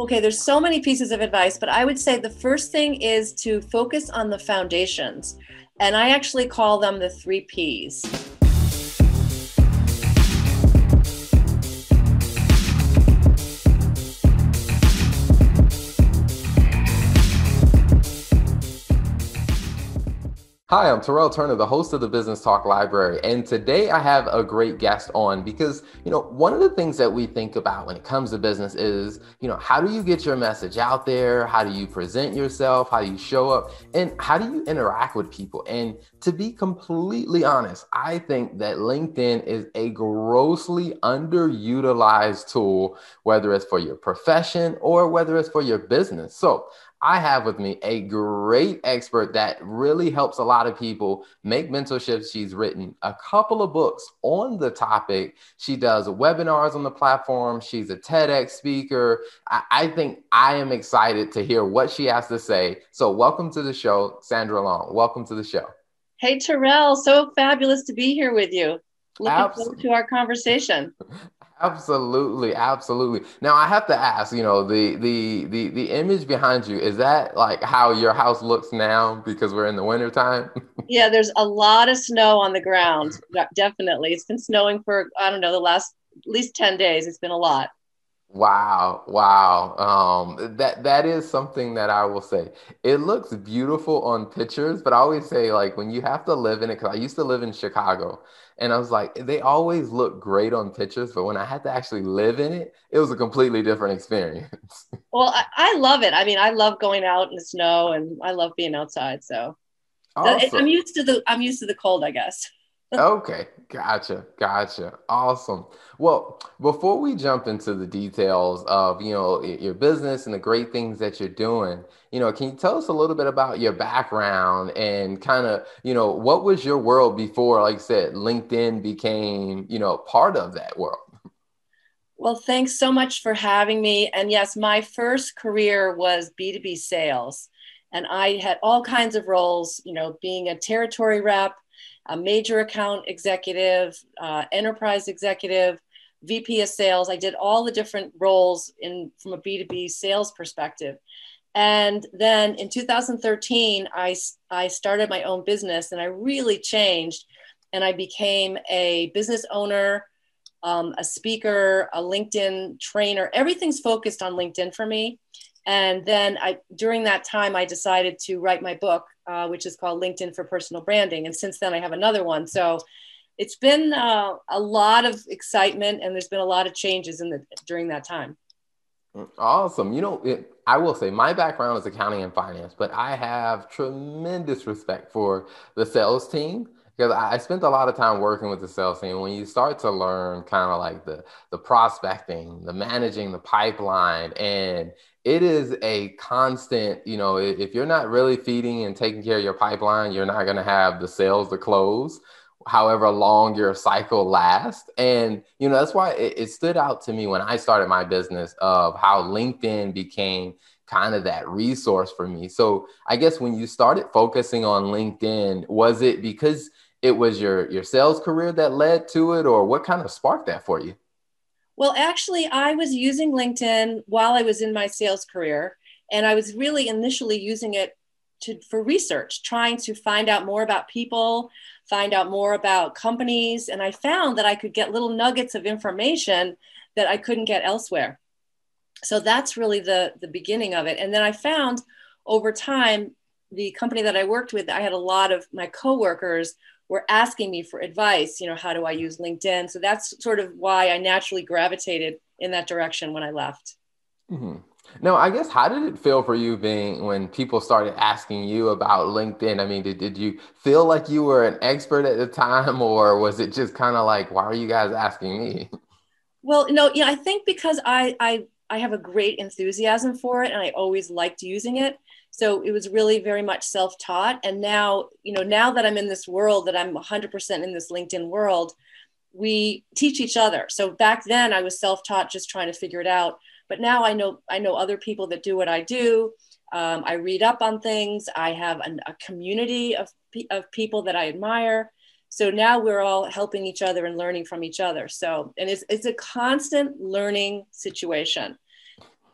Okay, there's so many pieces of advice, but I would say the first thing is to focus on the foundations. And I actually call them the three P's. Hi, I'm Terrell Turner, the host of the Business Talk Library. And today I have a great guest on because, you know, one of the things that we think about when it comes to business is, you know, how do you get your message out there? How do you present yourself? How do you show up? And how do you interact with people? And to be completely honest, I think that LinkedIn is a grossly underutilized tool, whether it's for your profession or whether it's for your business. So I have with me a great expert that really helps a lot of people make mental shifts. She's written a couple of books on the topic. She does webinars on the platform. She's a TEDx speaker. I, I think I am excited to hear what she has to say. So, welcome to the show, Sandra Long. Welcome to the show. Hey, Terrell. So fabulous to be here with you. Looking Absolutely. forward to our conversation. Absolutely, absolutely. Now I have to ask, you know, the the the the image behind you is that like how your house looks now because we're in the winter time? yeah, there's a lot of snow on the ground. Definitely. It's been snowing for I don't know, the last at least 10 days. It's been a lot. Wow, wow. Um, that that is something that I will say. It looks beautiful on pictures, but I always say like when you have to live in it, because I used to live in Chicago, and I was like, they always look great on pictures, but when I had to actually live in it, it was a completely different experience. well, I, I love it. I mean, I love going out in the snow, and I love being outside. So awesome. I'm used to the I'm used to the cold, I guess okay, gotcha, gotcha. Awesome. Well, before we jump into the details of you know your business and the great things that you're doing, you know, can you tell us a little bit about your background and kind of you know what was your world before, like I said, LinkedIn became you know part of that world. Well, thanks so much for having me. And yes, my first career was B2B sales. And I had all kinds of roles, you know, being a territory rep, a major account executive, uh, enterprise executive, VP of sales. I did all the different roles in from a B2B sales perspective. And then in 2013, I, I started my own business and I really changed. And I became a business owner, um, a speaker, a LinkedIn trainer. Everything's focused on LinkedIn for me. And then I, during that time, I decided to write my book, uh, which is called LinkedIn for Personal Branding. And since then, I have another one. So it's been uh, a lot of excitement, and there's been a lot of changes in the during that time. Awesome. You know, it, I will say my background is accounting and finance, but I have tremendous respect for the sales team because I spent a lot of time working with the sales team. When you start to learn kind of like the the prospecting, the managing the pipeline, and it is a constant. You know, if you're not really feeding and taking care of your pipeline, you're not going to have the sales to close. However long your cycle lasts, and you know that's why it, it stood out to me when I started my business of how LinkedIn became kind of that resource for me. So I guess when you started focusing on LinkedIn, was it because it was your your sales career that led to it or what kind of sparked that for you well actually i was using linkedin while i was in my sales career and i was really initially using it to, for research trying to find out more about people find out more about companies and i found that i could get little nuggets of information that i couldn't get elsewhere. So that's really the the beginning of it. And then i found over time the company that i worked with i had a lot of my coworkers were asking me for advice you know how do i use linkedin? So that's sort of why i naturally gravitated in that direction when i left. Mm-hmm. now i guess how did it feel for you being when people started asking you about linkedin? I mean did, did you feel like you were an expert at the time or was it just kind of like why are you guys asking me? Well no yeah i think because i i i have a great enthusiasm for it and i always liked using it so it was really very much self-taught. And now you know now that i'm in this world that i'm 100% in this linkedin world we teach each other. So back then i was self-taught just trying to figure it out. But now i know i know other people that do what i do. Um, i read up on things. I have an, a community of, of people that i admire. So now we're all helping each other and learning from each other. So and it's, it's a constant learning situation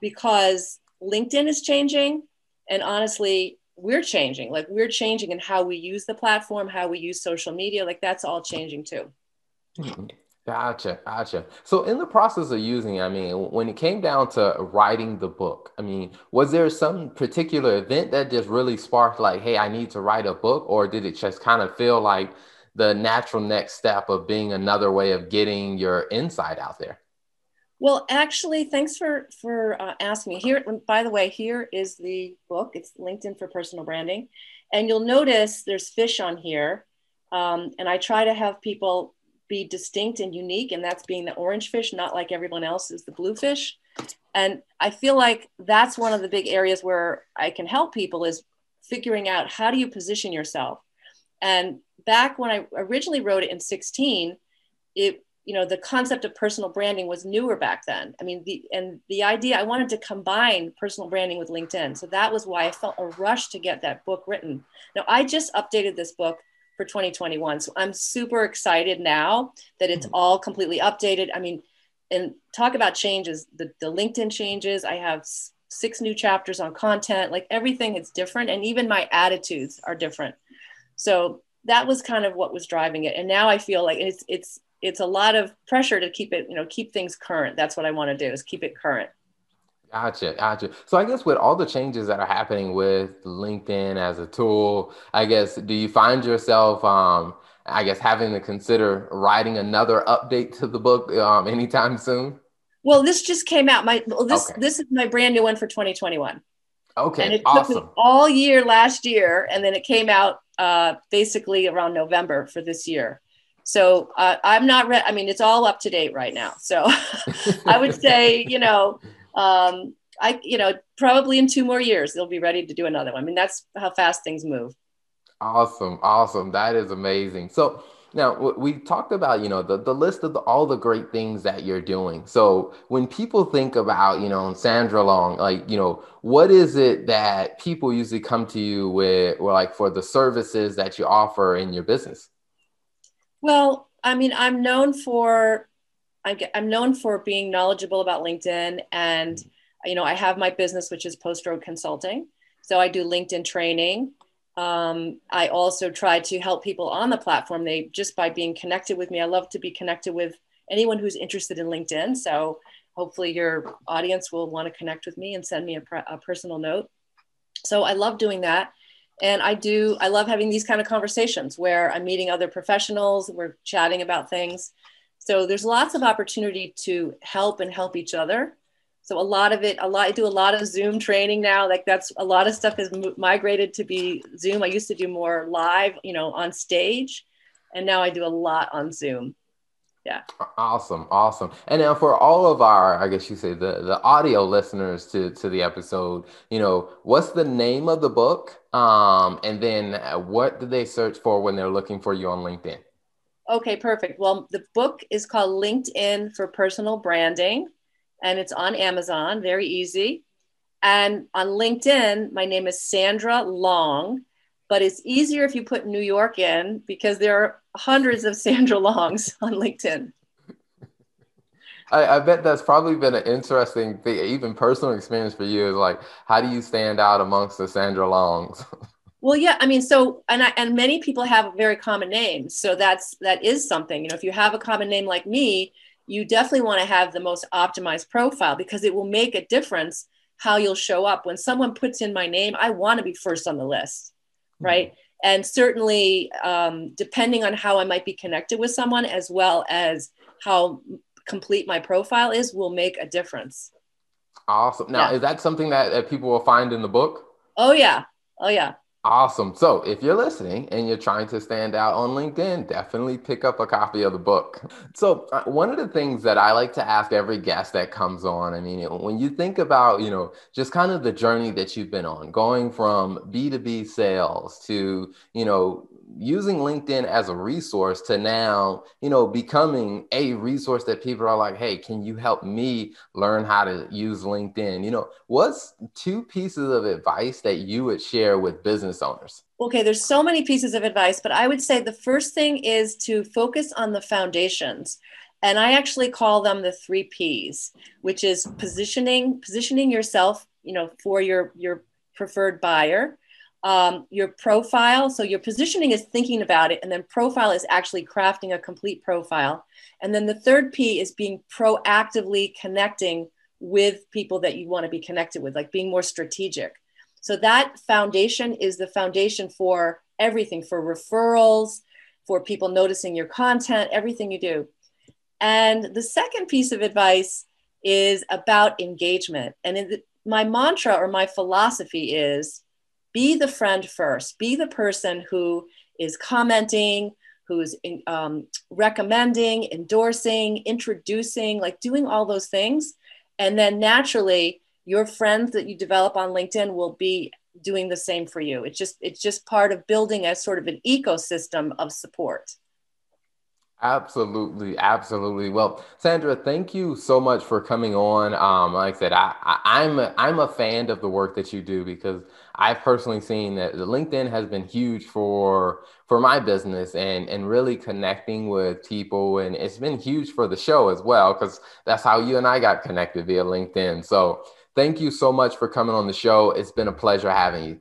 because LinkedIn is changing. And honestly, we're changing. Like we're changing in how we use the platform, how we use social media. Like that's all changing too. Gotcha, gotcha. So, in the process of using, I mean, when it came down to writing the book, I mean, was there some particular event that just really sparked, like, hey, I need to write a book, or did it just kind of feel like the natural next step of being another way of getting your insight out there? Well, actually, thanks for for uh, asking me. Here, by the way, here is the book. It's LinkedIn for Personal Branding, and you'll notice there's fish on here, um, and I try to have people be distinct and unique, and that's being the orange fish, not like everyone else is the blue fish. And I feel like that's one of the big areas where I can help people is figuring out how do you position yourself. And back when I originally wrote it in 16, it you know the concept of personal branding was newer back then i mean the and the idea i wanted to combine personal branding with linkedin so that was why i felt a rush to get that book written now i just updated this book for 2021. So I'm super excited now that it's mm-hmm. all completely updated. I mean, and talk about changes, the, the LinkedIn changes. I have six new chapters on content, like everything is different. And even my attitudes are different. So that was kind of what was driving it. And now I feel like it's, it's, it's a lot of pressure to keep it, you know, keep things current. That's what I want to do is keep it current. Gotcha, gotcha. So I guess with all the changes that are happening with LinkedIn as a tool, I guess do you find yourself, um, I guess, having to consider writing another update to the book um, anytime soon? Well, this just came out. My well, this okay. this is my brand new one for 2021. Okay, and it awesome. took me all year last year, and then it came out uh, basically around November for this year. So uh, I'm not ready. I mean, it's all up to date right now. So I would say, you know, um, I, you know, probably in two more years, they'll be ready to do another one. I mean, that's how fast things move. Awesome. Awesome. That is amazing. So, now we talked about you know the, the list of the, all the great things that you're doing so when people think about you know sandra long like you know what is it that people usually come to you with or like for the services that you offer in your business well i mean i'm known for I'm known for being knowledgeable about LinkedIn, and you know I have my business, which is Post Road Consulting. So I do LinkedIn training. Um, I also try to help people on the platform. They just by being connected with me. I love to be connected with anyone who's interested in LinkedIn. So hopefully your audience will want to connect with me and send me a, a personal note. So I love doing that and i do i love having these kind of conversations where i'm meeting other professionals we're chatting about things so there's lots of opportunity to help and help each other. So a lot of it, a lot, I do a lot of Zoom training now. Like that's a lot of stuff has migrated to be Zoom. I used to do more live, you know, on stage, and now I do a lot on Zoom. Yeah. Awesome, awesome. And now for all of our, I guess you say the the audio listeners to to the episode, you know, what's the name of the book? Um, and then uh, what do they search for when they're looking for you on LinkedIn? Okay, perfect. Well, the book is called LinkedIn for Personal Branding, and it's on Amazon, very easy. And on LinkedIn, my name is Sandra Long, but it's easier if you put New York in because there are hundreds of Sandra Longs on LinkedIn. I, I, bet that's probably been an interesting thing, even personal experience for you. Is like, how do you stand out amongst the Sandra Longs? Well, yeah, I mean, so and I, and many people have very common names, so that's that is something. You know, if you have a common name like me, you definitely want to have the most optimized profile because it will make a difference how you'll show up when someone puts in my name. I want to be first on the list. Right? Mm-hmm. And certainly, um, depending on how I might be connected with someone, as well as how complete my profile is, will make a difference. Awesome. Now, yeah. is that something that, that people will find in the book? Oh yeah. Oh yeah. Awesome. So, if you're listening and you're trying to stand out on LinkedIn, definitely pick up a copy of the book. So, uh, one of the things that I like to ask every guest that comes on, I mean, when you think about, you know, just kind of the journey that you've been on, going from B2B sales to, you know, using LinkedIn as a resource to now, you know, becoming a resource that people are like, hey, can you help me learn how to use LinkedIn? You know, what's two pieces of advice that you would share with business owners? Okay, there's so many pieces of advice, but I would say the first thing is to focus on the foundations. And I actually call them the three P's, which is positioning, positioning yourself, you know, for your your preferred buyer, um, your profile. So your positioning is thinking about it, and then profile is actually crafting a complete profile. And then the third P is being proactively connecting with people that you want to be connected with, like being more strategic. So that foundation is the foundation for everything for referrals, for people noticing your content, everything you do. And the second piece of advice is about engagement. And the, my mantra or my philosophy is be the friend first, be the person who is commenting, who's um, recommending, endorsing, introducing, like doing all those things. And then naturally, your friends that you develop on LinkedIn will be doing the same for you. It's just it's just part of building a sort of an ecosystem of support. Absolutely, absolutely. Well, Sandra, thank you so much for coming on. Um, like I said, I, I, am a, I'm a fan of the work that you do because I've personally seen that LinkedIn has been huge for for my business and and really connecting with people, and it's been huge for the show as well because that's how you and I got connected via LinkedIn. So, thank you so much for coming on the show. It's been a pleasure having you.